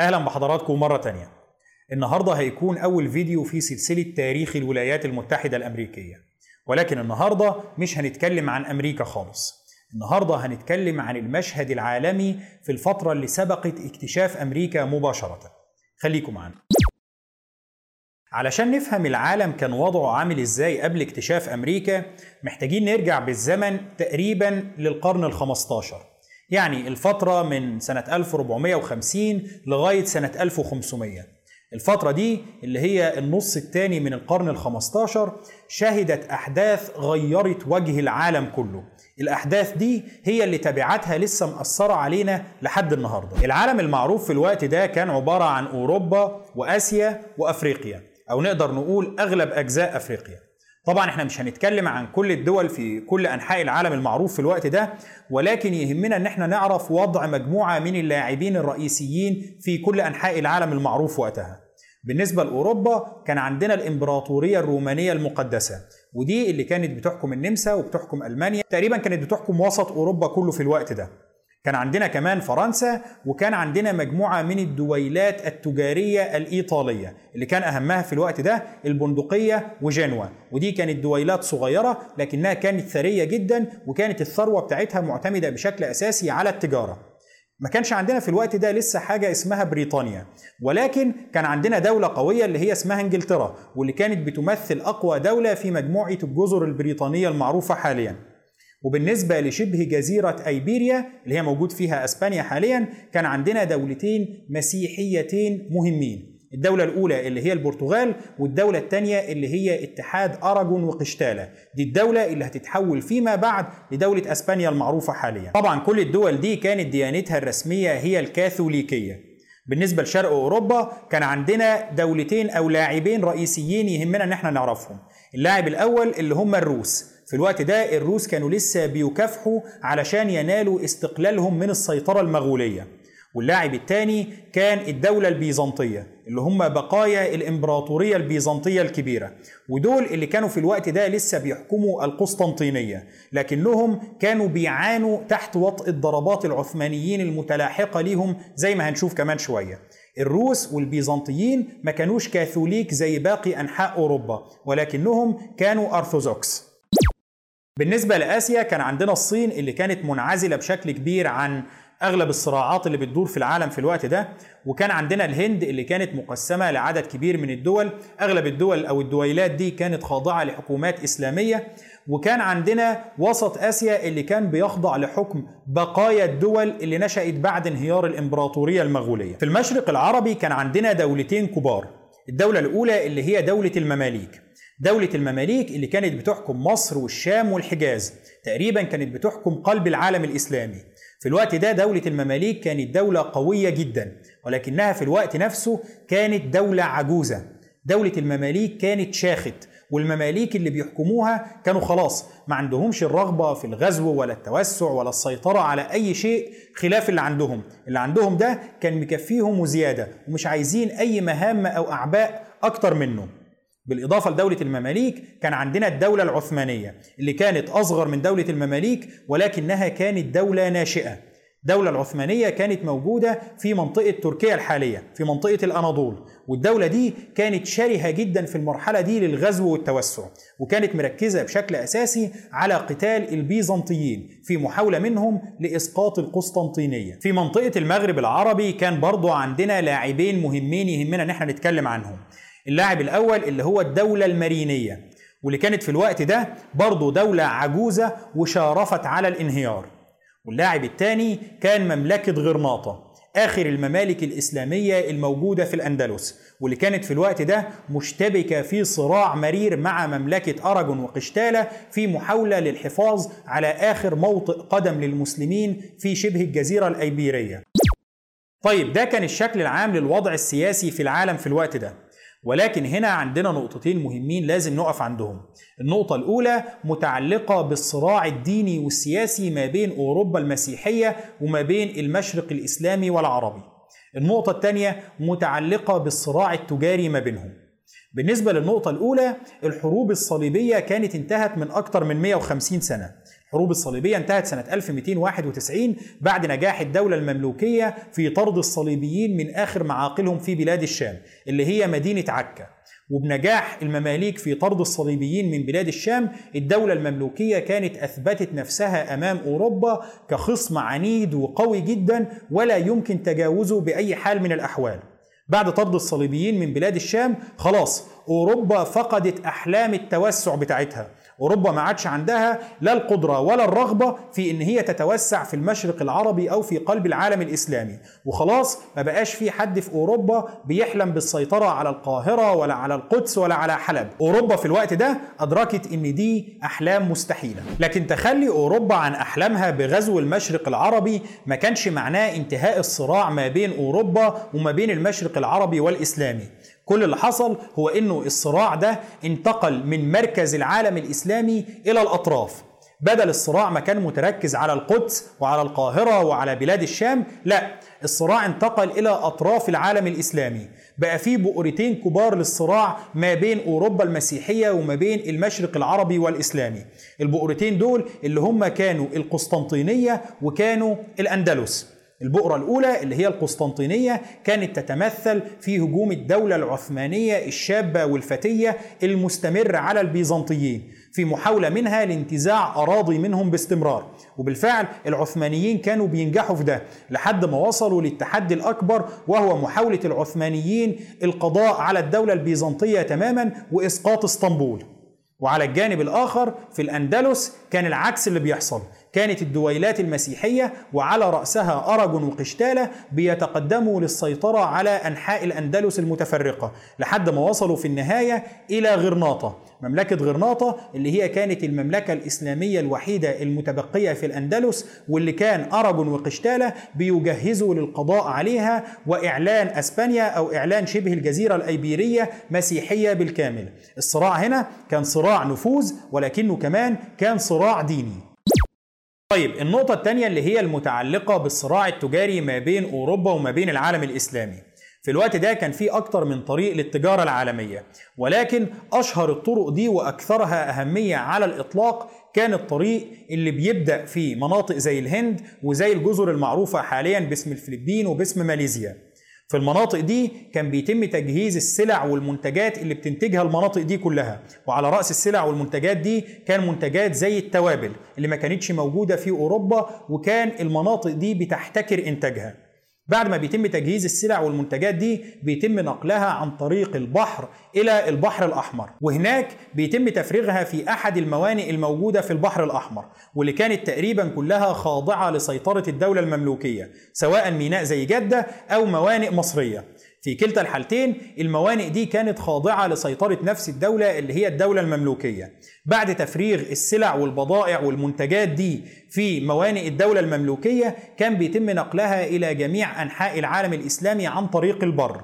أهلا بحضراتكم مرة تانية. النهاردة هيكون أول فيديو في سلسلة تاريخ الولايات المتحدة الأمريكية. ولكن النهاردة مش هنتكلم عن أمريكا خالص. النهاردة هنتكلم عن المشهد العالمي في الفترة اللي سبقت اكتشاف أمريكا مباشرة. خليكم معانا علشان نفهم العالم كان وضعه عامل إزاي قبل اكتشاف أمريكا محتاجين نرجع بالزمن تقريبا للقرن ال 15 يعني الفترة من سنة 1450 لغاية سنة 1500 الفترة دي اللي هي النص الثاني من القرن ال 15 شهدت أحداث غيرت وجه العالم كله. الأحداث دي هي اللي تبعاتها لسه مأثرة علينا لحد النهاردة. العالم المعروف في الوقت ده كان عبارة عن أوروبا وآسيا وأفريقيا أو نقدر نقول أغلب أجزاء أفريقيا. طبعا إحنا مش هنتكلم عن كل الدول في كل أنحاء العالم المعروف في الوقت ده ولكن يهمنا إن إحنا نعرف وضع مجموعة من اللاعبين الرئيسيين في كل أنحاء العالم المعروف وقتها. بالنسبة لأوروبا كان عندنا الإمبراطورية الرومانية المقدسة ودي اللي كانت بتحكم النمسا وبتحكم ألمانيا. تقريبا كانت بتحكم وسط أوروبا كله في الوقت ده. كان عندنا كمان فرنسا وكان عندنا مجموعة من الدويلات التجارية الإيطالية اللي كان أهمها في الوقت ده البندقية وجنوة ودي كانت دويلات صغيرة لكنها كانت ثرية جدا وكانت الثروة بتاعتها معتمدة بشكل أساسي على التجارة. ما كانش عندنا في الوقت ده لسه حاجة اسمها بريطانيا ولكن كان عندنا دولة قوية اللي هي اسمها إنجلترا واللي كانت بتمثل أقوى دولة في مجموعة الجزر البريطانية المعروفة حاليا. وبالنسبة لشبه جزيرة أيبيريا اللي هي موجود فيها أسبانيا حاليا كان عندنا دولتين مسيحيتين مهمين. الدولة الأولى اللي هي البرتغال والدولة الثانية اللي هي اتحاد أراجون وقشتالة دي الدولة اللي هتتحول فيما بعد لدولة أسبانيا المعروفة حاليا. طبعا كل الدول دي كانت ديانتها الرسمية هي الكاثوليكية. بالنسبة لشرق أوروبا كان عندنا دولتين أو لاعبين رئيسيين يهمنا إن إحنا نعرفهم. اللاعب الأول اللي هم الروس. في الوقت ده الروس كانوا لسه بيكافحوا علشان ينالوا استقلالهم من السيطرة المغولية. واللاعب الثاني كان الدولة البيزنطية اللي هم بقايا الإمبراطورية البيزنطية الكبيرة. ودول اللي كانوا في الوقت ده لسه بيحكموا القسطنطينية. لكنهم كانوا بيعانوا تحت وطء الضربات العثمانيين المتلاحقة ليهم زي ما هنشوف كمان شوية. الروس والبيزنطيين ما كانوش كاثوليك زي باقي أنحاء أوروبا ولكنهم كانوا أرثوذكس. بالنسبة لآسيا كان عندنا الصين اللي كانت منعزلة بشكل كبير عن أغلب الصراعات اللي بتدور في العالم في الوقت ده. وكان عندنا الهند اللي كانت مقسمة لعدد كبير من الدول. أغلب الدول أو الدويلات دي كانت خاضعة لحكومات إسلامية. وكان عندنا وسط آسيا اللي كان بيخضع لحكم بقايا الدول اللي نشأت بعد انهيار الإمبراطورية المغولية. في المشرق العربي كان عندنا دولتين كبار. الدولة الأولى اللي هي دولة المماليك. دولة المماليك اللي كانت بتحكم مصر والشام والحجاز. تقريبا كانت بتحكم قلب العالم الإسلامي. في الوقت ده دولة المماليك كانت دولة قوية جدا ولكنها في الوقت نفسه كانت دولة عجوزة. دولة المماليك كانت شاخت والمماليك اللي بيحكموها كانوا خلاص ما عندهمش الرغبة في الغزو ولا التوسع ولا السيطرة على أي شيء خلاف اللي عندهم. اللي عندهم ده كان مكفيهم وزيادة ومش عايزين أي مهام أو أعباء أكتر منه. بالإضافة لدولة المماليك كان عندنا الدولة العثمانية اللي كانت أصغر من دولة المماليك ولكنها كانت دولة ناشئة. الدولة العثمانية كانت موجودة في منطقة تركيا الحالية في منطقة الأناضول. والدولة دي كانت شرهة جدا في المرحلة دي للغزو والتوسع وكانت مركزة بشكل أساسي على قتال البيزنطيين في محاولة منهم لإسقاط القسطنطينية. في منطقة المغرب العربي كان برضو عندنا لاعبين مهمين يهمنا إن إحنا نتكلم عنهم. اللاعب الأول اللي هو الدولة المارينية واللي كانت في الوقت ده برضه دولة عجوزة وشارفت على الانهيار. واللاعب الثاني كان مملكة غرناطة آخر الممالك الإسلامية الموجودة في الأندلس واللي كانت في الوقت ده مشتبكة في صراع مرير مع مملكة أراجون وقشتالة في محاولة للحفاظ على آخر موطئ قدم للمسلمين في شبه الجزيرة الأيبيرية. طيب ده كان الشكل العام للوضع السياسي في العالم في الوقت ده. ولكن هنا عندنا نقطتين مهمين لازم نقف عندهم. النقطة الأولى متعلقة بالصراع الديني والسياسي ما بين أوروبا المسيحية وما بين المشرق الإسلامي والعربي. النقطة الثانية متعلقة بالصراع التجاري ما بينهم. بالنسبة للنقطة الأولى الحروب الصليبية كانت انتهت من أكثر من 150 سنة. الحروب الصليبية انتهت سنة 1291 بعد نجاح الدولة المملوكية في طرد الصليبيين من آخر معاقلهم في بلاد الشام اللي هي مدينة عكا. وبنجاح المماليك في طرد الصليبيين من بلاد الشام الدولة المملوكية كانت أثبتت نفسها أمام أوروبا كخصم عنيد وقوي جدا ولا يمكن تجاوزه بأي حال من الأحوال. بعد طرد الصليبيين من بلاد الشام خلاص أوروبا فقدت أحلام التوسع بتاعتها. أوروبا ما عادش عندها لا القدرة ولا الرغبة في إن هي تتوسع في المشرق العربي أو في قلب العالم الإسلامي. وخلاص ما بقاش في حد في أوروبا بيحلم بالسيطرة على القاهرة ولا على القدس ولا على حلب. أوروبا في الوقت ده أدركت إن دي أحلام مستحيلة. لكن تخلي أوروبا عن أحلامها بغزو المشرق العربي ما كانش معناه انتهاء الصراع ما بين أوروبا وما بين المشرق العربي والإسلامي. كل اللي حصل هو إنه الصراع ده انتقل من مركز العالم الإسلامي إلى الأطراف. بدل الصراع ما كان متركز على القدس وعلى القاهرة وعلى بلاد الشام لا الصراع انتقل إلى أطراف العالم الإسلامي. بقى في بؤرتين كبار للصراع ما بين أوروبا المسيحية وما بين المشرق العربي والإسلامي. البؤرتين دول اللي هم كانوا القسطنطينية وكانوا الأندلس. البؤرة الأولى اللي هي القسطنطينية كانت تتمثل في هجوم الدولة العثمانية الشابة والفتية المستمرة على البيزنطيين في محاولة منها لانتزاع أراضي منهم باستمرار. وبالفعل العثمانيين كانوا بينجحوا في ده لحد ما وصلوا للتحدي الأكبر وهو محاولة العثمانيين القضاء على الدولة البيزنطية تماما وإسقاط إسطنبول. وعلى الجانب الآخر في الأندلس كان العكس اللي بيحصل. كانت الدويلات المسيحية وعلى رأسها أرجون وقشتالة بيتقدموا للسيطرة على أنحاء الأندلس المتفرقة لحد ما وصلوا في النهاية إلى غرناطة مملكة غرناطة اللي هي كانت المملكة الإسلامية الوحيدة المتبقية في الأندلس واللي كان أرجون وقشتالة بيجهزوا للقضاء عليها وإعلان أسبانيا أو إعلان شبه الجزيرة الأيبيرية مسيحية بالكامل. الصراع هنا كان صراع نفوذ ولكنه كمان كان صراع ديني. طيب النقطة الثانية اللي هي المتعلقة بالصراع التجاري ما بين أوروبا وما بين العالم الإسلامي. في الوقت ده كان في أكتر من طريق للتجارة العالمية ولكن أشهر الطرق دي وأكثرها أهمية على الإطلاق كان الطريق اللي بيبدأ في مناطق زي الهند وزي الجزر المعروفة حاليا باسم الفلبين وباسم ماليزيا. في المناطق دي كان بيتم تجهيز السلع والمنتجات اللي بتنتجها المناطق دي كلها. وعلى رأس السلع والمنتجات دي كان منتجات زي التوابل اللي ما كانتش موجودة في أوروبا وكان المناطق دي بتحتكر إنتاجها. بعد ما بيتم تجهيز السلع والمنتجات دي بيتم نقلها عن طريق البحر إلى البحر الأحمر. وهناك بيتم تفريغها في أحد الموانئ الموجودة في البحر الأحمر واللي كانت تقريبا كلها خاضعة لسيطرة الدولة المملوكية سواء ميناء زي جدة أو موانئ مصرية. في كلتا الحالتين الموانئ دي كانت خاضعة لسيطرة نفس الدولة اللي هي الدولة المملوكية. بعد تفريغ السلع والبضائع والمنتجات دي في موانئ الدولة المملوكية كان بيتم نقلها إلى جميع أنحاء العالم الإسلامي عن طريق البر.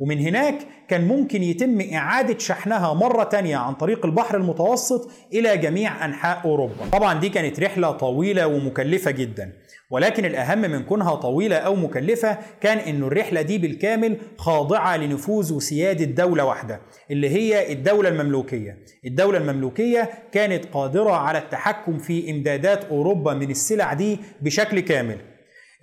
ومن هناك كان ممكن يتم إعادة شحنها مرة تانية عن طريق البحر المتوسط إلى جميع أنحاء أوروبا. طبعا دي كانت رحلة طويلة ومكلفة جدا. ولكن الأهم من كونها طويلة أو مكلفة كان أن الرحلة دي بالكامل خاضعة لنفوذ وسيادة دولة واحدة اللي هي الدولة المملوكية. الدولة المملوكية كانت قادرة على التحكم في إمدادات أوروبا من السلع دي بشكل كامل.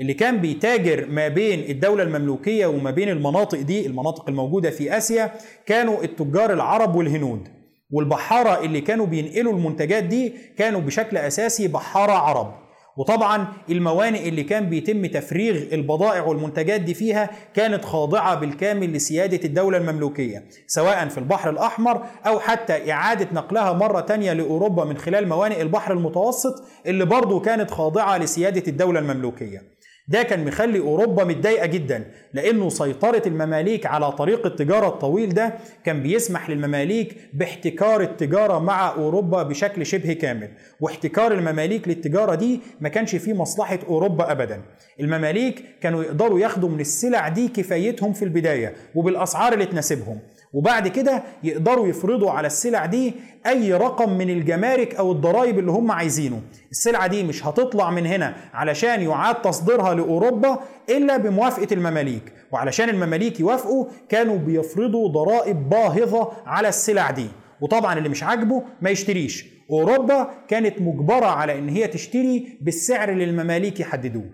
اللي كان بيتاجر ما بين الدولة المملوكية وما بين المناطق دي المناطق الموجودة في آسيا كانوا التجار العرب والهنود. والبحارة اللي كانوا بينقلوا المنتجات دي كانوا بشكل أساسي بحارة عرب. وطبعا الموانئ اللي كان بيتم تفريغ البضائع والمنتجات دي فيها كانت خاضعة بالكامل لسيادة الدولة المملوكية سواء في البحر الأحمر أو حتى إعادة نقلها مرة تانية لأوروبا من خلال موانئ البحر المتوسط اللي برضو كانت خاضعة لسيادة الدولة المملوكية. ده كان مخلي أوروبا متضايقة جدا لأنه سيطرة المماليك على طريق التجارة الطويل ده كان بيسمح للمماليك باحتكار التجارة مع أوروبا بشكل شبه كامل. واحتكار المماليك للتجارة دي ما كانش فيه مصلحة أوروبا ابدا. المماليك كانوا يقدروا ياخدوا من السلع دي كفايتهم في البداية وبالأسعار اللي تناسبهم. وبعد كده يقدروا يفرضوا على السلع دي أي رقم من الجمارك أو الضرائب اللي هم عايزينه. السلعة دي مش هتطلع من هنا علشان يعاد تصديرها لأوروبا إلا بموافقة المماليك. وعلشان المماليك يوافقوا كانوا بيفرضوا ضرائب باهظة على السلع دي. وطبعا اللي مش عاجبه ما يشتريش. أوروبا كانت مجبرة على إن هي تشتري بالسعر اللي المماليك يحددوه.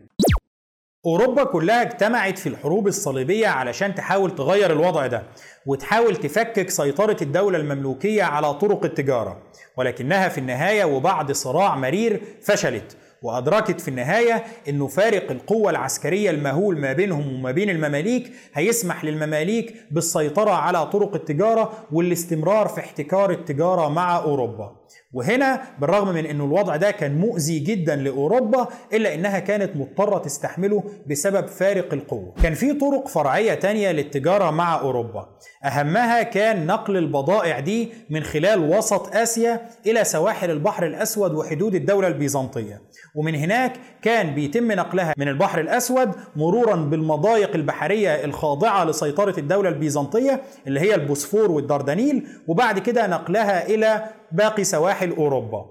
أوروبا كلها اجتمعت في الحروب الصليبية علشان تحاول تغير الوضع ده وتحاول تفكك سيطرة الدولة المملوكية على طرق التجارة. ولكنها في النهاية وبعد صراع مرير فشلت وأدركت في النهاية أنه فارق القوة العسكرية المهول ما بينهم وما بين المماليك هيسمح للمماليك بالسيطرة على طرق التجارة والاستمرار في احتكار التجارة مع أوروبا. وهنا بالرغم من إنه الوضع ده كان مؤذي جدا لأوروبا إلا إنها كانت مضطرة تستحمله بسبب فارق القوة. كان في طرق فرعية تانية للتجارة مع أوروبا، أهمها كان نقل البضائع دي من خلال وسط آسيا إلى سواحل البحر الأسود وحدود الدولة البيزنطية. ومن هناك كان بيتم نقلها من البحر الأسود مرورا بالمضايق البحرية الخاضعة لسيطرة الدولة البيزنطية اللي هي البوسفور والدردنيل وبعد كده نقلها إلى باقي سواحل أوروبا.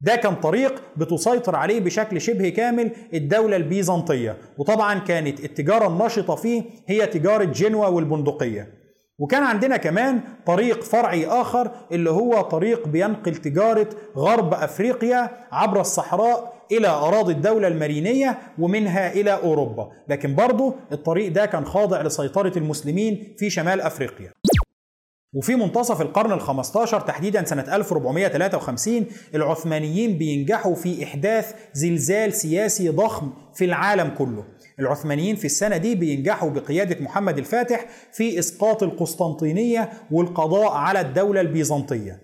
ده كان طريق بتسيطر عليه بشكل شبه كامل الدولة البيزنطية. وطبعا كانت التجارة النشطة فيه هي تجارة جنوة والبندقية. وكان عندنا كمان طريق فرعي آخر اللي هو طريق بينقل تجارة غرب أفريقيا عبر الصحراء إلى أراضي الدولة المرينية ومنها إلى أوروبا. لكن برضه الطريق ده كان خاضع لسيطرة المسلمين في شمال أفريقيا. وفي منتصف القرن ال15 تحديدا سنة 1453 العثمانيين بينجحوا في إحداث زلزال سياسي ضخم في العالم كله. العثمانيين في السنة دي بينجحوا بقيادة محمد الفاتح في إسقاط القسطنطينية والقضاء على الدولة البيزنطية.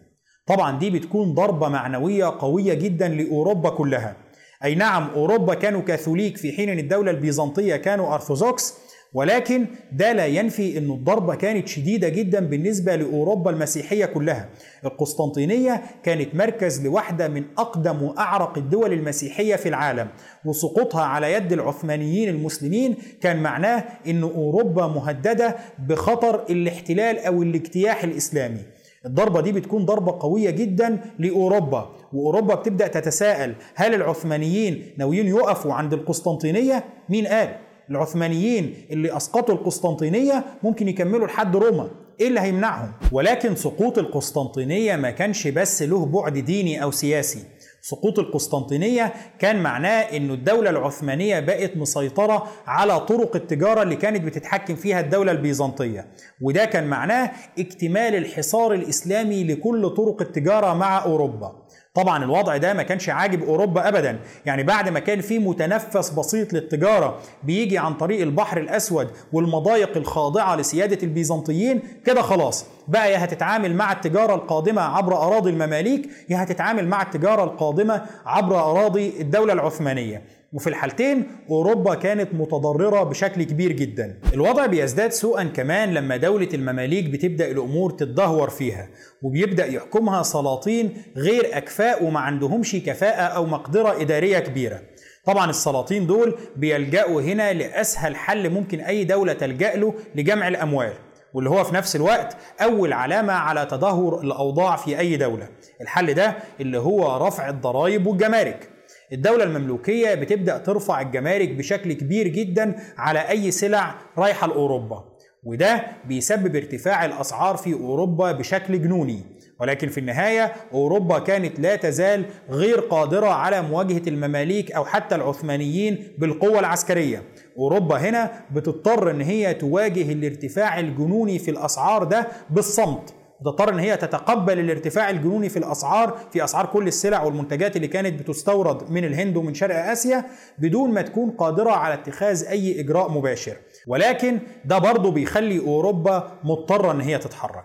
طبعا دي بتكون ضربة معنوية قوية جدا لأوروبا كلها. أي نعم أوروبا كانوا كاثوليك في حين أن الدولة البيزنطية كانوا أرثوذكس ولكن ده لا ينفي أن الضربة كانت شديدة جدا بالنسبة لأوروبا المسيحية كلها القسطنطينية كانت مركز لواحدة من أقدم وأعرق الدول المسيحية في العالم وسقوطها على يد العثمانيين المسلمين كان معناه أن أوروبا مهددة بخطر الاحتلال أو الاجتياح الإسلامي الضربة دي بتكون ضربة قوية جدا لأوروبا وأوروبا بتبدأ تتساءل هل العثمانيين ناويين يقفوا عند القسطنطينية؟ مين قال؟ العثمانيين اللي أسقطوا القسطنطينية ممكن يكملوا لحد روما. إيه اللي هيمنعهم؟ ولكن سقوط القسطنطينية ما كانش بس له بعد ديني أو سياسي. سقوط القسطنطينية كان معناه أن الدولة العثمانية بقت مسيطرة على طرق التجارة اللي كانت بتتحكم فيها الدولة البيزنطية. وده كان معناه اكتمال الحصار الإسلامي لكل طرق التجارة مع أوروبا. طبعا الوضع ده ما كانش عاجب أوروبا ابدا. يعني بعد ما كان في متنفس بسيط للتجارة بيجي عن طريق البحر الأسود والمضايق الخاضعة لسيادة البيزنطيين كده خلاص. بقى يا هتتعامل مع التجارة القادمة عبر أراضي المماليك يا هتتعامل مع التجارة القادمة عبر أراضي الدولة العثمانية. وفي الحالتين أوروبا كانت متضررة بشكل كبير جدا. الوضع بيزداد سوءا كمان لما دولة المماليك بتبدأ الأمور تتدهور فيها وبيبدأ يحكمها سلاطين غير أكفاء وما عندهمش كفاءة أو مقدرة إدارية كبيرة. طبعا السلاطين دول بيلجأوا هنا لأسهل حل ممكن أي دولة تلجأ له لجمع الأموال واللي هو في نفس الوقت أول علامة على تدهور الأوضاع في أي دولة الحل ده اللي هو رفع الضرائب والجمارك الدولة المملوكية بتبدأ ترفع الجمارك بشكل كبير جدا على أي سلع رايحة لأوروبا وده بيسبب ارتفاع الأسعار في أوروبا بشكل جنوني. ولكن في النهاية أوروبا كانت لا تزال غير قادرة على مواجهة المماليك أو حتى العثمانيين بالقوة العسكرية. أوروبا هنا بتضطر أن هي تواجه الارتفاع الجنوني في الأسعار ده بالصمت. بتضطر إن هي تتقبل الارتفاع الجنوني في الأسعار في أسعار كل السلع والمنتجات اللي كانت بتستورد من الهند ومن شرق آسيا بدون ما تكون قادرة على اتخاذ أي إجراء مباشر. ولكن ده برضه بيخلي أوروبا مضطرة إن هي تتحرك.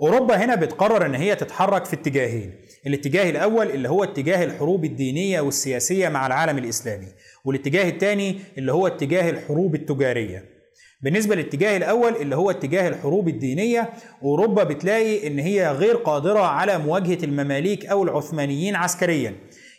أوروبا هنا بتقرر إن هي تتحرك في اتجاهين الاتجاه الأول اللي هو اتجاه الحروب الدينية والسياسية مع العالم الإسلامي والاتجاه الثاني اللي هو اتجاه الحروب التجارية. بالنسبة للاتجاه الأول اللي هو اتجاه الحروب الدينية أوروبا بتلاقي إن هي غير قادرة على مواجهة المماليك أو العثمانيين عسكريا.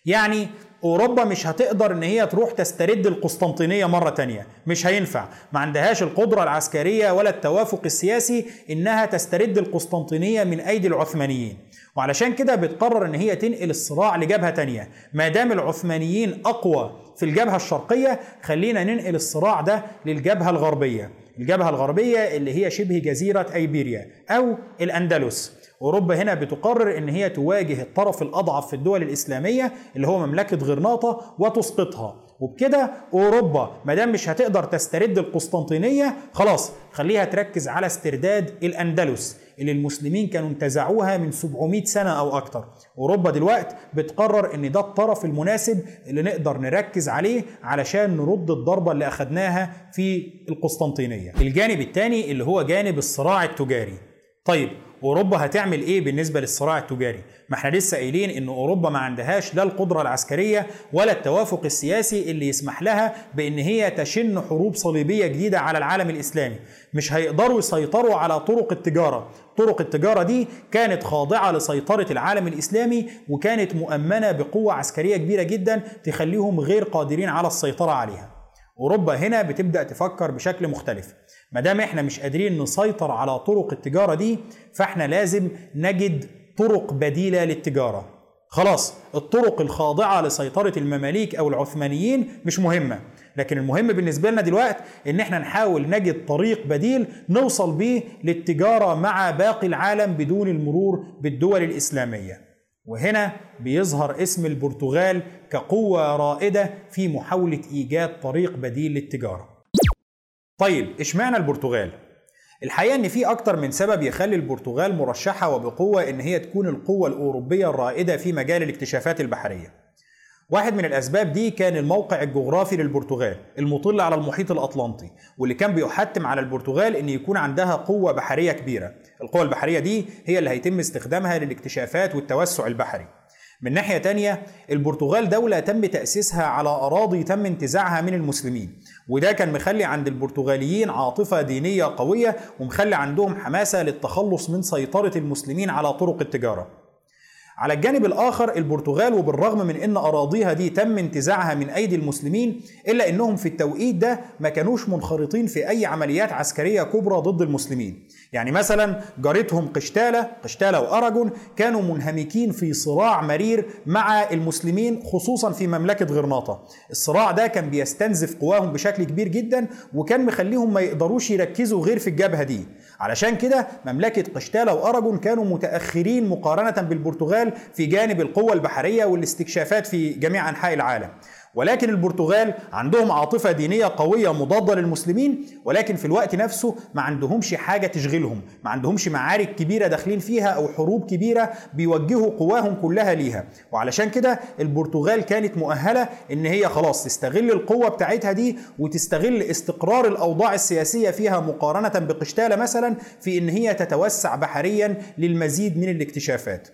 يعني أوروبا مش هتقدر إن هي تروح تسترد القسطنطينية مرة تانية. مش هينفع. ما عندهاش القدرة العسكرية ولا التوافق السياسي إنها تسترد القسطنطينية من أيدي العثمانيين. وعلشان كده بتقرر إن هي تنقل الصراع لجبهة تانية. ما دام العثمانيين أقوى في الجبهة الشرقية خلينا ننقل الصراع ده للجبهة الغربية. الجبهة الغربية اللي هي شبه جزيرة أيبيريا أو الأندلس. أوروبا هنا بتقرر إن هي تواجه الطرف الأضعف في الدول الإسلامية اللي هو مملكة غرناطة وتسقطها. وبكده أوروبا ما دام مش هتقدر تسترد القسطنطينية خلاص خليها تركز على استرداد الأندلس اللي المسلمين كانوا انتزعوها من 700 سنة أو أكتر. أوروبا دلوقتي بتقرر إن ده الطرف المناسب اللي نقدر نركز عليه علشان نرد الضربة اللي أخدناها في القسطنطينية. الجانب الثاني اللي هو جانب الصراع التجاري. طيب أوروبا هتعمل إيه بالنسبة للصراع التجاري؟ ما إحنا لسه قايلين إن أوروبا ما عندهاش لا القدرة العسكرية ولا التوافق السياسي اللي يسمح لها بإن هي تشن حروب صليبية جديدة على العالم الإسلامي. مش هيقدروا يسيطروا على طرق التجارة. طرق التجارة دي كانت خاضعة لسيطرة العالم الإسلامي وكانت مؤمنة بقوة عسكرية كبيرة جدا تخليهم غير قادرين على السيطرة عليها. أوروبا هنا بتبدأ تفكر بشكل مختلف. ما دام إحنا مش قادرين نسيطر على طرق التجارة دي فإحنا لازم نجد طرق بديلة للتجارة. خلاص الطرق الخاضعة لسيطرة المماليك أو العثمانيين مش مهمة. لكن المهم بالنسبة لنا دلوقتي إن إحنا نحاول نجد طريق بديل نوصل بيه للتجارة مع باقي العالم بدون المرور بالدول الإسلامية. وهنا بيظهر اسم البرتغال كقوة رائدة في محاولة إيجاد طريق بديل للتجارة. طيب اشمعنى البرتغال؟ الحقيقة إن في أكتر من سبب يخلي البرتغال مرشحة وبقوة إن هي تكون القوة الأوروبية الرائدة في مجال الاكتشافات البحرية. واحد من الأسباب دي كان الموقع الجغرافي للبرتغال المطل على المحيط الأطلنطي واللي كان بيحتم على البرتغال إن يكون عندها قوة بحرية كبيرة. القوة البحرية دي هي اللي هيتم استخدامها للاكتشافات والتوسع البحري. من ناحية تانية البرتغال دولة تم تأسيسها على أراضي تم انتزاعها من المسلمين. وده كان مخلي عند البرتغاليين عاطفة دينية قوية ومخلي عندهم حماسة للتخلص من سيطرة المسلمين على طرق التجارة. على الجانب الآخر البرتغال وبالرغم من أن أراضيها دي تم انتزاعها من أيدي المسلمين إلا أنهم في التوقيت ده ما كانوش منخرطين في أي عمليات عسكرية كبرى ضد المسلمين. يعني مثلا جارتهم قشتالة قشتالة وأراجون كانوا منهمكين في صراع مرير مع المسلمين خصوصا في مملكة غرناطة. الصراع ده كان بيستنزف قواهم بشكل كبير جدا وكان مخليهم ما يقدروش يركزوا غير في الجبهة دي. علشان كده مملكة قشتالة وأراجون كانوا متأخرين مقارنة بالبرتغال في جانب القوة البحرية والاستكشافات في جميع أنحاء العالم. ولكن البرتغال عندهم عاطفة دينية قوية مضادة للمسلمين ولكن في الوقت نفسه ما عندهمش حاجة تشغلهم ما عندهمش معارك كبيرة داخلين فيها أو حروب كبيرة بيوجهوا قواهم كلها ليها. وعلشان كده البرتغال كانت مؤهلة إن هي خلاص تستغل القوة بتاعتها دي وتستغل استقرار الأوضاع السياسية فيها مقارنة بقشتالة مثلا في إن هي تتوسع بحريا للمزيد من الاكتشافات.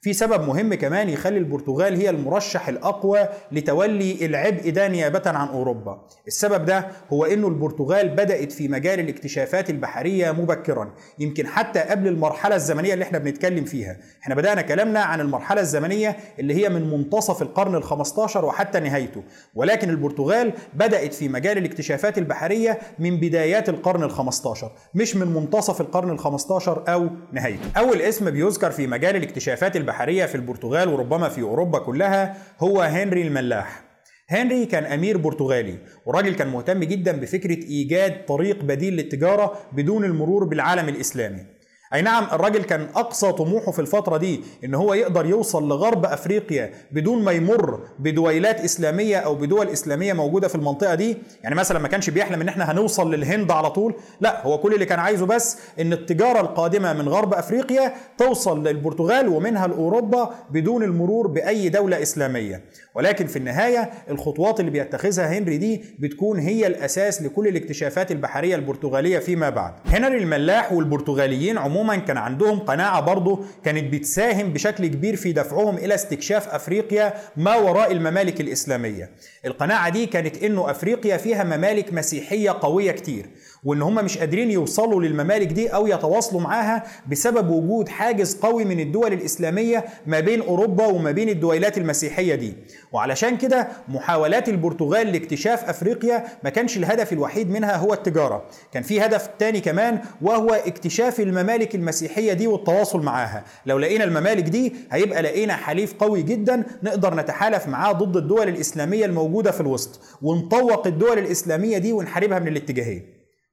في سبب مهم كمان يخلي البرتغال هي المرشح الأقوى لتولي العبء ده نيابة عن أوروبا. السبب ده هو أنه البرتغال بدأت في مجال الاكتشافات البحرية مبكرا يمكن حتى قبل المرحلة الزمنية اللي إحنا بنتكلم فيها. إحنا بدأنا كلامنا عن المرحلة الزمنية اللي هي من منتصف القرن ال15 وحتى نهايته. ولكن البرتغال بدأت في مجال الاكتشافات البحرية من بدايات القرن ال15 مش من منتصف القرن ال15 أو نهايته. أول اسم بيذكر في مجال الاكتشافات البحرية في البرتغال وربما في أوروبا كلها هو هنري الملاح. هنري كان أمير برتغالي وراجل كان مهتم جدا بفكرة إيجاد طريق بديل للتجارة بدون المرور بالعالم الإسلامي. أي نعم الراجل كان أقصى طموحه في الفترة دي إن هو يقدر يوصل لغرب أفريقيا بدون ما يمر بدويلات إسلامية أو بدول إسلامية موجودة في المنطقة دي. يعني مثلا ما كانش بيحلم إن إحنا هنوصل للهند على طول. لا هو كل اللي كان عايزه بس إن التجارة القادمة من غرب أفريقيا توصل للبرتغال ومنها لأوروبا بدون المرور بأي دولة إسلامية. ولكن في النهاية الخطوات اللي بيتخذها هنري دي بتكون هي الأساس لكل الاكتشافات البحرية البرتغالية فيما بعد. هنري الملاح والبرتغاليين عموما عموما كان عندهم قناعة برضه كانت بتساهم بشكل كبير في دفعهم إلى استكشاف أفريقيا ما وراء الممالك الإسلامية. القناعة دي كانت إنه أفريقيا فيها ممالك مسيحية قوية كتير وإن هم مش قادرين يوصلوا للممالك دي أو يتواصلوا معاها بسبب وجود حاجز قوي من الدول الإسلامية ما بين أوروبا وما بين الدويلات المسيحية دي. وعلشان كده محاولات البرتغال لاكتشاف أفريقيا ما كانش الهدف الوحيد منها هو التجارة كان في هدف تاني كمان وهو اكتشاف الممالك المسيحية دي والتواصل معاها. لو لقينا الممالك دي هيبقى لقينا حليف قوي جدا نقدر نتحالف معاه ضد الدول الإسلامية الموجودة في الوسط ونطوق الدول الإسلامية دي ونحاربها من الاتجاهين.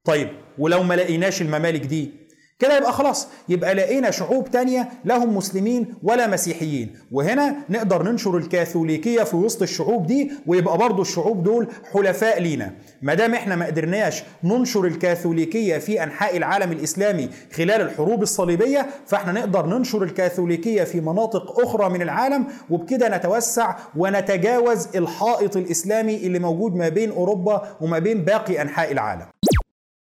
طيب ولو ما لقيناش الممالك دي كده يبقى خلاص. يبقى لقينا شعوب تانية لهم مسلمين ولا مسيحيين. وهنا نقدر ننشر الكاثوليكية في وسط الشعوب دي ويبقى برضو الشعوب دول حلفاء لينا. ما دام إحنا ما قدرناش ننشر الكاثوليكية في أنحاء العالم الإسلامي خلال الحروب الصليبية فاحنا نقدر ننشر الكاثوليكية في مناطق أخرى من العالم وبكده نتوسع ونتجاوز الحائط الإسلامي اللي موجود ما بين أوروبا وما بين باقي أنحاء العالم.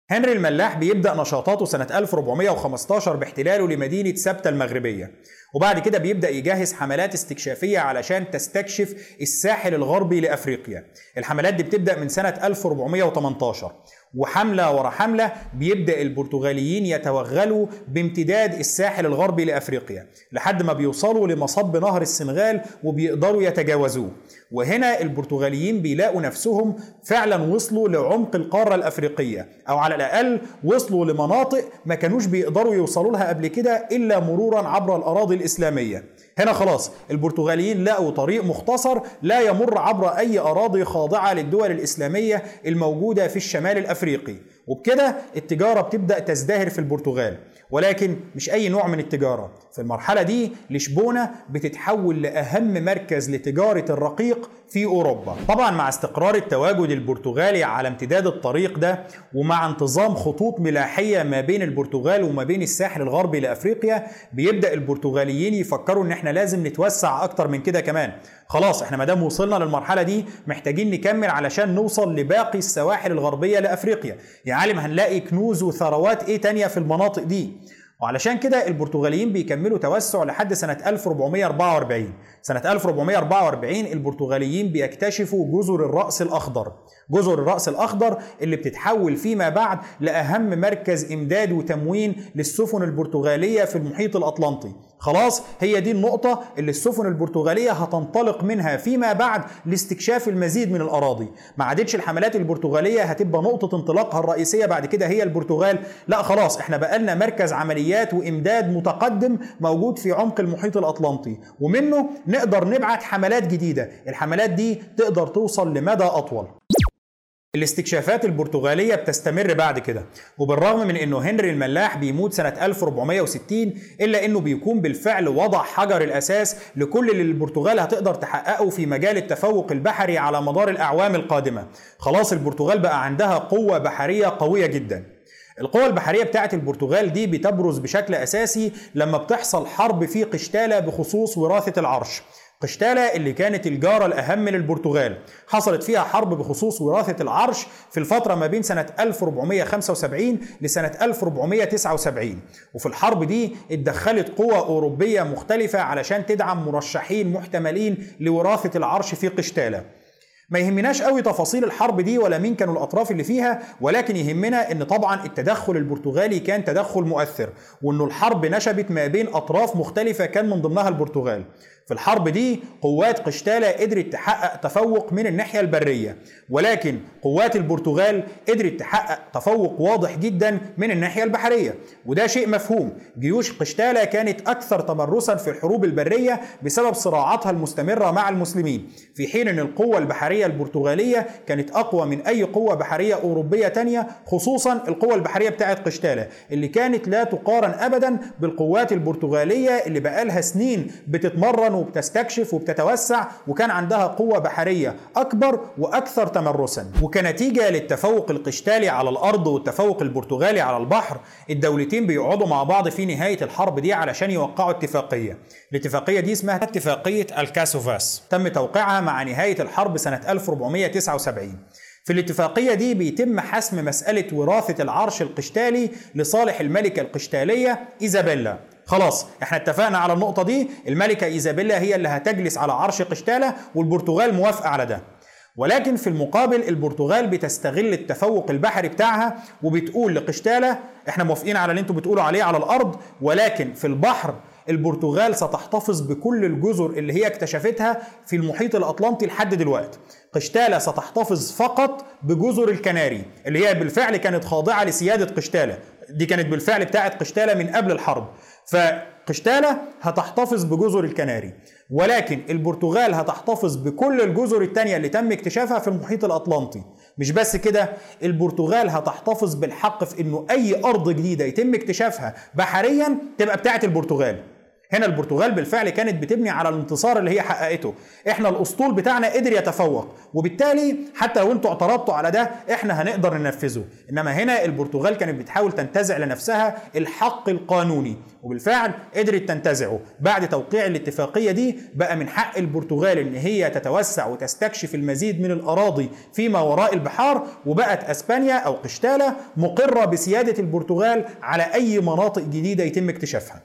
هنري الملاح بيبدأ نشاطاته سنة 1415 باحتلاله لمدينة سبتة المغربية. وبعد كده بيبدأ يجهز حملات استكشافية علشان تستكشف الساحل الغربي لأفريقيا. الحملات دي بتبدأ من سنة 1418 وحملة ورا حملة بيبدأ البرتغاليين يتوغلوا بامتداد الساحل الغربي لأفريقيا لحد ما بيوصلوا لمصب نهر السنغال وبيقدروا يتجاوزوه. وهنا البرتغاليين بيلاقوا نفسهم فعلا وصلوا لعمق القارة الأفريقية أو على الأقل وصلوا لمناطق ما كانوش بيقدروا يوصلوا لها قبل كده إلا مرورا عبر الأراضي الإسلامية. هنا خلاص البرتغاليين لقوا طريق مختصر لا يمر عبر أي أراضي خاضعة للدول الإسلامية الموجودة في الشمال الأفريقي. وبكده التجارة بتبدأ تزدهر في البرتغال. ولكن مش أي نوع من التجارة. في المرحلة دي لشبونة بتتحول لأهم مركز لتجارة الرقيق في أوروبا. طبعا مع استقرار التواجد البرتغالي على امتداد الطريق ده ومع انتظام خطوط ملاحية ما بين البرتغال وما بين الساحل الغربي لأفريقيا بيبدأ البرتغاليين يفكروا إن إحنا لازم نتوسع أكتر من كده كمان. خلاص إحنا مادام وصلنا للمرحلة دي محتاجين نكمل علشان نوصل لباقي السواحل الغربية لأفريقيا. يا عالم هنلاقي كنوز وثروات إيه تانية في المناطق دي؟ وعلشان كده البرتغاليين بيكملوا توسع لحد سنة 1444 سنة 1444 البرتغاليين بيكتشفوا جزر الرأس الأخضر. جزر الرأس الأخضر اللي بتتحول فيما بعد لأهم مركز إمداد وتموين للسفن البرتغالية في المحيط الأطلنطي. خلاص هي دي النقطة اللي السفن البرتغالية هتنطلق منها فيما بعد لاستكشاف المزيد من الأراضي. ما عادتش الحملات البرتغالية هتبقى نقطة انطلاقها الرئيسية بعد كده هي البرتغال. لا خلاص إحنا بقالنا مركز عمليات وإمداد متقدم موجود في عمق المحيط الأطلنطي. ومنه نقدر نبعت حملات جديدة. الحملات دي تقدر توصل لمدى أطول. الاستكشافات البرتغالية بتستمر بعد كده وبالرغم من إنه هنري الملاح بيموت سنة 1460 إلا إنه بيكون بالفعل وضع حجر الأساس لكل اللي البرتغال هتقدر تحققه في مجال التفوق البحري على مدار الأعوام القادمة. خلاص البرتغال بقى عندها قوة بحرية قوية جدا. القوى البحرية بتاعت البرتغال دي بتبرز بشكل أساسي لما بتحصل حرب في قشتالة بخصوص وراثة العرش. قشتالة اللي كانت الجارة الأهم للبرتغال. حصلت فيها حرب بخصوص وراثة العرش في الفترة ما بين سنة 1475 لسنة 1479 وفي الحرب دي اتدخلت قوى أوروبية مختلفة علشان تدعم مرشحين محتملين لوراثة العرش في قشتالة. ما يهمناش قوي تفاصيل الحرب دي ولا مين كانوا الأطراف اللي فيها ولكن يهمنا إن طبعا التدخل البرتغالي كان تدخل مؤثر وإنه الحرب نشبت ما بين أطراف مختلفة كان من ضمنها البرتغال. في الحرب دي قوات قشتالة قدرت تحقق تفوق من الناحية البرية. ولكن قوات البرتغال قدرت تحقق تفوق واضح جدا من الناحية البحرية. وده شيء مفهوم. جيوش قشتالة كانت أكثر تمرسا في الحروب البرية بسبب صراعاتها المستمرة مع المسلمين. في حين أن القوة البحرية البرتغالية كانت أقوى من أي قوة بحرية أوروبية تانية خصوصا القوة البحرية بتاعت قشتالة اللي كانت لا تقارن أبدا بالقوات البرتغالية اللي بقالها سنين بتتمرن وبتستكشف وبتتوسع وكان عندها قوة بحرية أكبر وأكثر تمرسا. وكنتيجة للتفوق القشتالي على الأرض والتفوق البرتغالي على البحر. الدولتين بيقعدوا مع بعض في نهاية الحرب دي علشان يوقعوا اتفاقية. الاتفاقية دي اسمها اتفاقية الكاسوفاس. تم توقيعها مع نهاية الحرب سنة 1479 في الاتفاقية دي بيتم حسم مسألة وراثة العرش القشتالي لصالح الملكة القشتالية إيزابيلا. خلاص إحنا اتفقنا على النقطة دي الملكة إيزابيلا هي اللي هتجلس على عرش قشتالة والبرتغال موافقة على ده. ولكن في المقابل البرتغال بتستغل التفوق البحري بتاعها وبتقول لقشتالة إحنا موافقين على اللي أنتوا بتقولوا عليه على الأرض ولكن في البحر البرتغال ستحتفظ بكل الجزر اللي هي اكتشفتها في المحيط الأطلنطي لحد دلوقتي. قشتالة ستحتفظ فقط بجزر الكناري اللي هي بالفعل كانت خاضعة لسيادة قشتالة. دي كانت بالفعل بتاعت قشتالة من قبل الحرب. فقشتالة هتحتفظ بجزر الكناري ولكن البرتغال هتحتفظ بكل الجزر التانية اللي تم اكتشافها في المحيط الأطلنطي. مش بس كده البرتغال هتحتفظ بالحق في إنه أي أرض جديدة يتم اكتشافها بحريا تبقى بتاعه البرتغال. هنا البرتغال بالفعل كانت بتبني على الانتصار اللي هي حققته. إحنا الأسطول بتاعنا قدر يتفوق وبالتالي حتى لو أنتوا اعترضتوا على ده إحنا هنقدر ننفذه. إنما هنا البرتغال كانت بتحاول تنتزع لنفسها الحق القانوني وبالفعل قدرت تنتزعه. بعد توقيع الاتفاقية دي بقى من حق البرتغال إن هي تتوسع وتستكشف المزيد من الأراضي فيما وراء البحار وبقت أسبانيا أو قشتاله مقرة بسيادة البرتغال على أي مناطق جديدة يتم اكتشافها.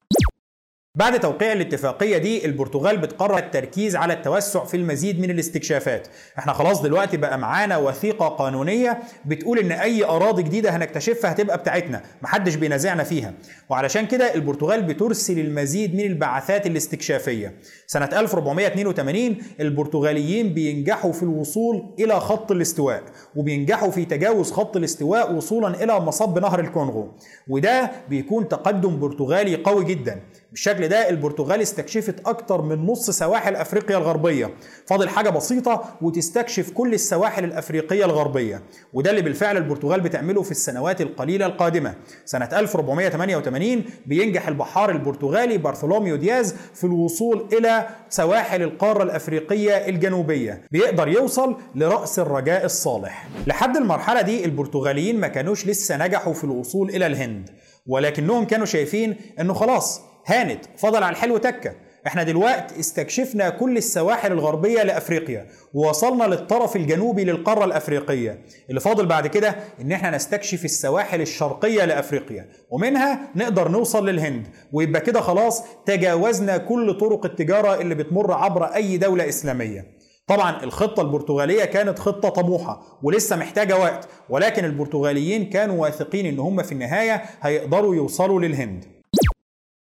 بعد توقيع الاتفاقية دي البرتغال بتقرر التركيز على التوسع في المزيد من الاستكشافات. إحنا خلاص دلوقتي بقى معانا وثيقة قانونية بتقول إن أي أراضي جديدة هنكتشفها هتبقى بتاعتنا محدش بينازعنا فيها. وعلشان كده البرتغال بترسل المزيد من البعثات الاستكشافية. سنة 1482 البرتغاليين بينجحوا في الوصول إلى خط الاستواء وبينجحوا في تجاوز خط الاستواء وصولا إلى مصب نهر الكونغو. وده بيكون تقدم برتغالي قوي جدا. بالشكل ده البرتغال استكشفت أكتر من نص سواحل أفريقيا الغربية. فاضل حاجة بسيطة وتستكشف كل السواحل الأفريقية الغربية. وده اللي بالفعل البرتغال بتعمله في السنوات القليلة القادمة. سنة 1488 بينجح البحار البرتغالي بارثولوميو دياز في الوصول إلى سواحل القارة الأفريقية الجنوبية. بيقدر يوصل لرأس الرجاء الصالح. لحد المرحلة دي البرتغاليين ما كانوش لسه نجحوا في الوصول إلى الهند. ولكنهم كانوا شايفين إنه خلاص هانت فضل على الحلو تكة. إحنا دلوقتي استكشفنا كل السواحل الغربية لأفريقيا ووصلنا للطرف الجنوبي للقارة الأفريقية. اللي فاضل بعد كده إن إحنا نستكشف السواحل الشرقية لأفريقيا ومنها نقدر نوصل للهند. ويبقى كده خلاص تجاوزنا كل طرق التجارة اللي بتمر عبر أي دولة إسلامية. طبعا الخطة البرتغالية كانت خطة طموحة ولسه محتاجة وقت ولكن البرتغاليين كانوا واثقين إن هم في النهاية هيقدروا يوصلوا للهند.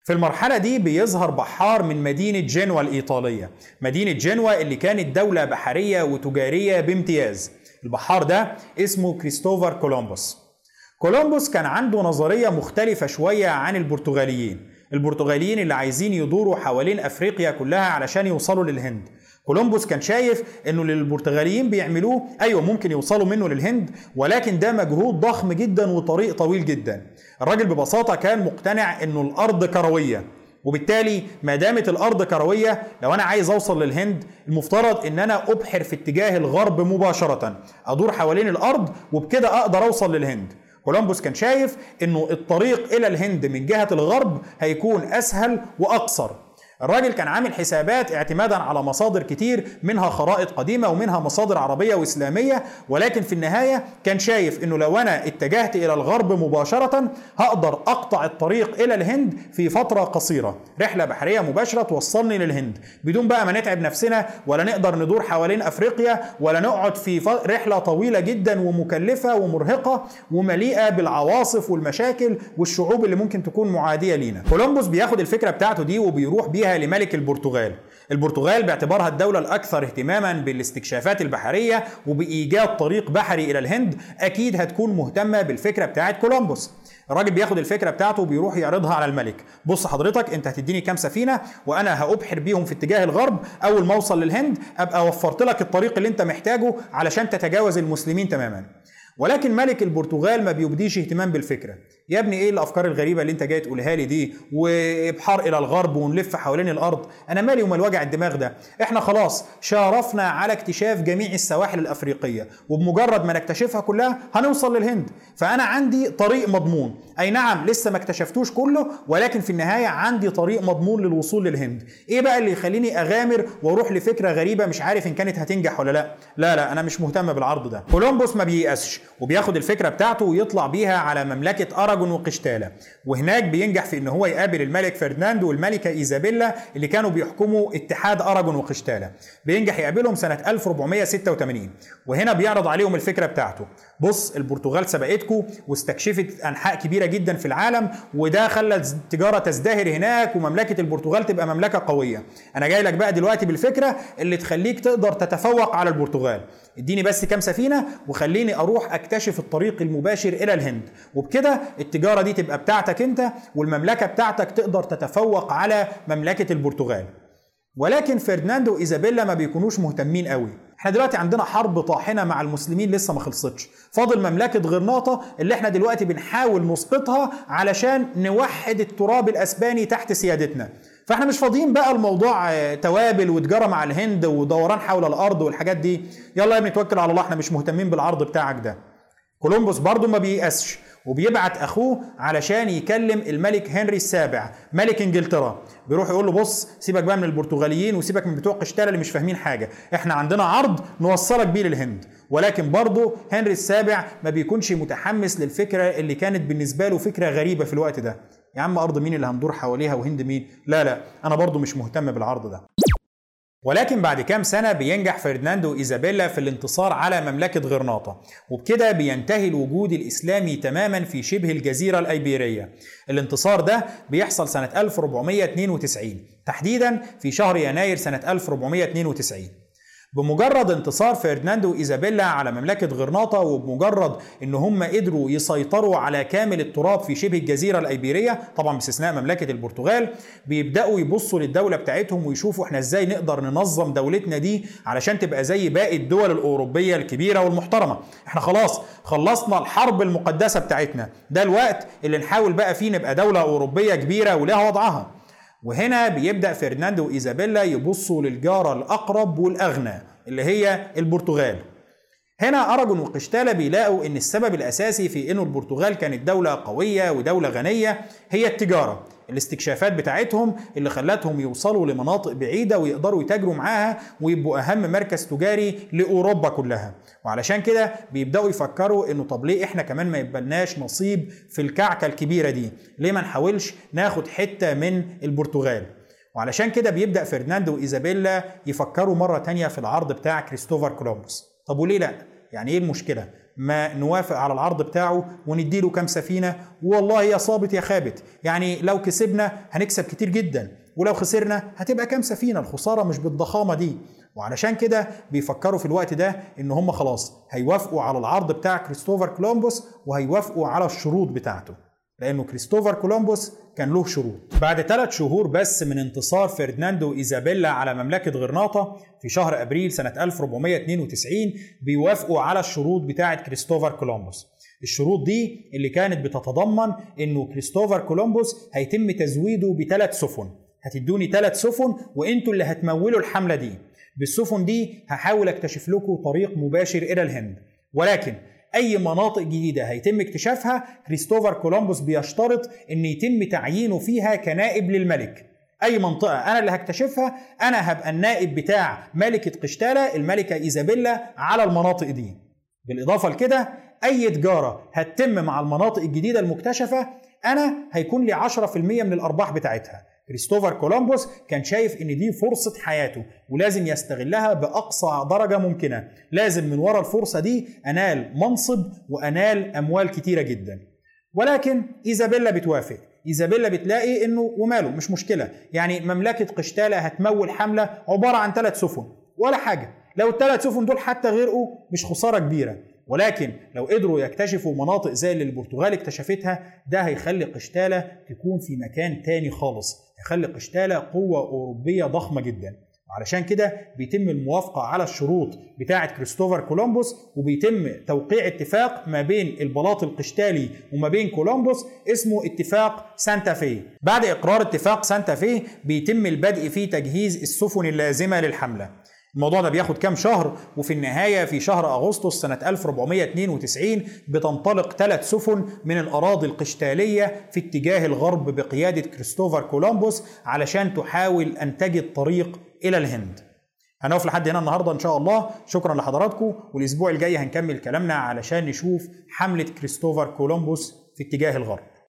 في المرحلة دي بيظهر بحار من مدينة جنوة الإيطالية. مدينة جنوة اللي كانت دولة بحرية وتجارية بامتياز. البحار ده اسمه كريستوفر كولومبوس. كولومبوس كان عنده نظرية مختلفة شوية عن البرتغاليين. البرتغاليين اللي عايزين يدوروا حوالين أفريقيا كلها علشان يوصلوا للهند. كولومبوس كان شايف إنه اللي البرتغاليين بيعملوه أيوه ممكن يوصلوا منه للهند ولكن ده مجهود ضخم جدا وطريق طويل جدا. الراجل ببساطة كان مقتنع إنه الأرض كروية وبالتالي ما دامت الأرض كروية لو أنا عايز أوصل للهند المفترض إن أنا أبحر في اتجاه الغرب مباشرة أدور حوالين الأرض وبكده أقدر أوصل للهند. كولومبوس كان شايف إنه الطريق إلى الهند من جهة الغرب هيكون أسهل وأقصر. الراجل كان عامل حسابات اعتمادا على مصادر كتير منها خرائط قديمة ومنها مصادر عربية وإسلامية. ولكن في النهاية كان شايف إنه لو أنا اتجهت إلى الغرب مباشرة هقدر أقطع الطريق إلى الهند في فترة قصيرة. رحلة بحرية مباشرة توصلني للهند. بدون بقى ما نتعب نفسنا ولا نقدر ندور حوالين أفريقيا ولا نقعد في رحلة طويلة جدا ومكلفة ومرهقة ومليئة بالعواصف والمشاكل والشعوب اللي ممكن تكون معادية لينا. كولومبوس بياخد الفكرة بتاعته دي وبيروح بيها بها لملك البرتغال. البرتغال باعتبارها الدولة الأكثر اهتماما بالاستكشافات البحرية وبإيجاد طريق بحري إلى الهند أكيد هتكون مهتمة بالفكرة بتاعت كولومبوس. الراجل بياخد الفكرة بتاعته وبيروح يعرضها على الملك. بص حضرتك أنت هتديني كام سفينة وأنا هأبحر بيهم في اتجاه الغرب أول ما أوصل للهند أبقى وفرت لك الطريق اللي أنت محتاجه علشان تتجاوز المسلمين تماما. ولكن ملك البرتغال ما بيبديش اهتمام بالفكرة. يا ابني إيه الافكار الغريبه اللي انت جاي تقولها لي دي؟ وابحار إلى الغرب ونلف حوالين الأرض. أنا مالي ومال وجع الدماغ ده. إحنا خلاص شارفنا على اكتشاف جميع السواحل الافريقيه وبمجرد ما نكتشفها كلها هنوصل للهند. فانا عندي طريق مضمون. اي نعم لسه ما اكتشفتوش كله ولكن في النهايه عندي طريق مضمون للوصول للهند. إيه بقى اللي يخليني اغامر وأروح لفكره غريبه مش عارف ان كانت هتنجح ولا لا؟ لا لا أنا مش مهتم بالعرض ده. كولومبوس ما بييأسش وبياخد الفكرة بتاعته ويطلع بيها على مملكه اراجون وقشتاله وهناك بينجح في إن هو يقابل الملك فرديناند والملكة إيزابيلا اللي كانوا بيحكموا اتحاد اراجون وقشتاله بينجح يقابلهم سنة 1486 وهنا بيعرض عليهم الفكرة بتاعته. بص البرتغال سبقتكم واستكشفت أنحاء كبيرة جدا في العالم وده خلى التجاره تزدهر هناك ومملكة البرتغال تبقى مملكة قوية. أنا جاي لك بقى دلوقتي بالفكرة اللي تخليك تقدر تتفوق على البرتغال. إديني بس كام سفينة وخليني أروح أكتشف الطريق المباشر إلى الهند. وبكده التجارة دي تبقى بتاعتك أنت والمملكة بتاعتك تقدر تتفوق على مملكة البرتغال. ولكن فرديناند وايزابيلا ما بيكونوش مهتمين قوي. إحنا دلوقتي عندنا حرب طاحنة مع المسلمين لسه ما خلصتش. فاضل مملكة غرناطه اللي إحنا دلوقتي بنحاول نسقطها علشان نوحد التراب الأسباني تحت سيادتنا. فإحنا مش فاضيين بقى الموضوع آه، توابل وتجارة مع الهند ودوران حول الأرض والحاجات دي. يلا يا ابني توكل على الله إحنا مش مهتمين بالعرض بتاعك ده. كولومبوس برضه ما بييأسش وبيبعت أخوه علشان يكلم الملك هنري السابع ملك إنجلترا. بيروح يقول له بص سيبك بقى من البرتغاليين وسيبك من بتوع قشتاله اللي مش فاهمين حاجة. إحنا عندنا عرض نوصلك بيه للهند. ولكن برضه هنري السابع ما بيكونش متحمس للفكرة اللي كانت بالنسبة له فكرة غريبة في الوقت ده. يا عم أرض مين اللي هندور حواليها وهند مين؟ لا لا أنا برضه مش مهتم بالعرض ده. ولكن بعد كام سنة بينجح فرديناندو إيزابيلا في الانتصار على مملكة غرناطة وبكده بينتهي الوجود الإسلامي تماما في شبه الجزيرة الأيبيرية. الانتصار ده بيحصل سنة 1492 تحديدا في شهر يناير سنة 1492 بمجرد انتصار فرديناندو وإيزابيلا على مملكة غرناطة وبمجرد إن هم قدروا يسيطروا على كامل التراب في شبه الجزيرة الأيبيرية طبعا باستثناء مملكة البرتغال بيبدأوا يبصوا للدولة بتاعتهم ويشوفوا إحنا إزاي نقدر ننظم دولتنا دي علشان تبقى زي باقي الدول الأوروبية الكبيرة والمحترمة. إحنا خلاص خلصنا الحرب المقدسة بتاعتنا. ده الوقت اللي نحاول بقى فيه نبقى دولة أوروبية كبيرة ولها وضعها. وهنا بيبدأ فرناندو وإيزابيلا يبصوا للجارة الأقرب والأغنى اللي هي البرتغال. هنا أراجون وقشتالة بيلاقوا إن السبب الأساسي في إنه البرتغال كانت دولة قوية ودولة غنية هي التجارة. الاستكشافات بتاعتهم اللي خلتهم يوصلوا لمناطق بعيدة ويقدروا يتاجروا معاها ويبقوا أهم مركز تجاري لأوروبا كلها. وعلشان كده بيبدأوا يفكروا إنه طب ليه إحنا كمان ما يبقلناش نصيب في الكعكة الكبيرة دي؟ ليه ما نحاولش ناخد حتة من البرتغال؟ وعلشان كده بيبدأ فرناندو وإيزابيلا يفكروا مرة تانية في العرض بتاع كريستوفر كولومبوس. طب وليه لأ؟ يعني إيه المشكلة؟ ما نوافق على العرض بتاعه ونديله كام سفينة. والله يا صابت يا خابت. يعني لو كسبنا هنكسب كتير جدا. ولو خسرنا هتبقى كام سفينة؟ الخسارة مش بالضخامة دي. وعلشان كده بيفكروا في الوقت ده إن هم خلاص هيوافقوا على العرض بتاع كريستوفر كولومبوس وهيوافقوا على الشروط بتاعته. لأنه كريستوفر كولومبوس كان له شروط. بعد ثلاث شهور بس من انتصار فرديناند وإيزابيلا على مملكة غرناطة في شهر أبريل سنة 1492 بيوافقوا على الشروط بتاعة كريستوفر كولومبوس. الشروط دي اللي كانت بتتضمن إنه كريستوفر كولومبوس هيتم تزويده بثلاث سفن. هتدوني ثلاث سفن وإنتوا اللي هتمولوا الحملة دي. بالسفن دي هحاول أكتشف لكم طريق مباشر إلى الهند. ولكن أي مناطق جديدة هيتم اكتشافها كريستوفر كولومبوس بيشترط إن يتم تعيينه فيها كنائب للملك. أي منطقة أنا اللي هكتشفها أنا هبقى النائب بتاع ملكة قشتاله الملكة إيزابيلا على المناطق دي. بالإضافة لكده أي تجارة هتتم مع المناطق الجديدة المكتشفة أنا هيكون لي 10% من الأرباح بتاعتها. كريستوفر كولومبوس كان شايف إن دي فرصة حياته ولازم يستغلها بأقصى درجة ممكنة. لازم من ورا الفرصة دي أنال منصب وأنال أموال كتيرة جدا. ولكن إيزابيلا بتوافق. إيزابيلا بتلاقي إنه وماله مش مشكلة. يعني مملكة قشتالة هتمول حملة عبارة عن ثلاث سفن. ولا حاجة. لو الثلاث سفن دول حتى غرقوا مش خسارة كبيرة. ولكن لو قدروا يكتشفوا مناطق زي اللي البرتغال اكتشفتها ده هيخلي قشتالة تكون في مكان تاني خالص. هيخلي قشتالة قوة أوروبية ضخمة جدا. وعلشان كده بيتم الموافقة على الشروط بتاعة كريستوفر كولومبوس وبيتم توقيع اتفاق ما بين البلاط القشتالي وما بين كولومبوس اسمه اتفاق سانتا في بعد إقرار اتفاق سانتا في بيتم البدء في تجهيز السفن اللازمة للحملة. الموضوع ده بياخد كام شهر؟ وفي النهاية في شهر أغسطس سنة 1492 بتنطلق ثلاث سفن من الأراضي القشتالية في اتجاه الغرب بقيادة كريستوفر كولومبوس علشان تحاول أن تجد طريق إلى الهند. هنقف لحد هنا النهارده إن شاء الله. شكرا لحضراتكم. والأسبوع الجاي هنكمل كلامنا علشان نشوف حملة كريستوفر كولومبوس في اتجاه الغرب.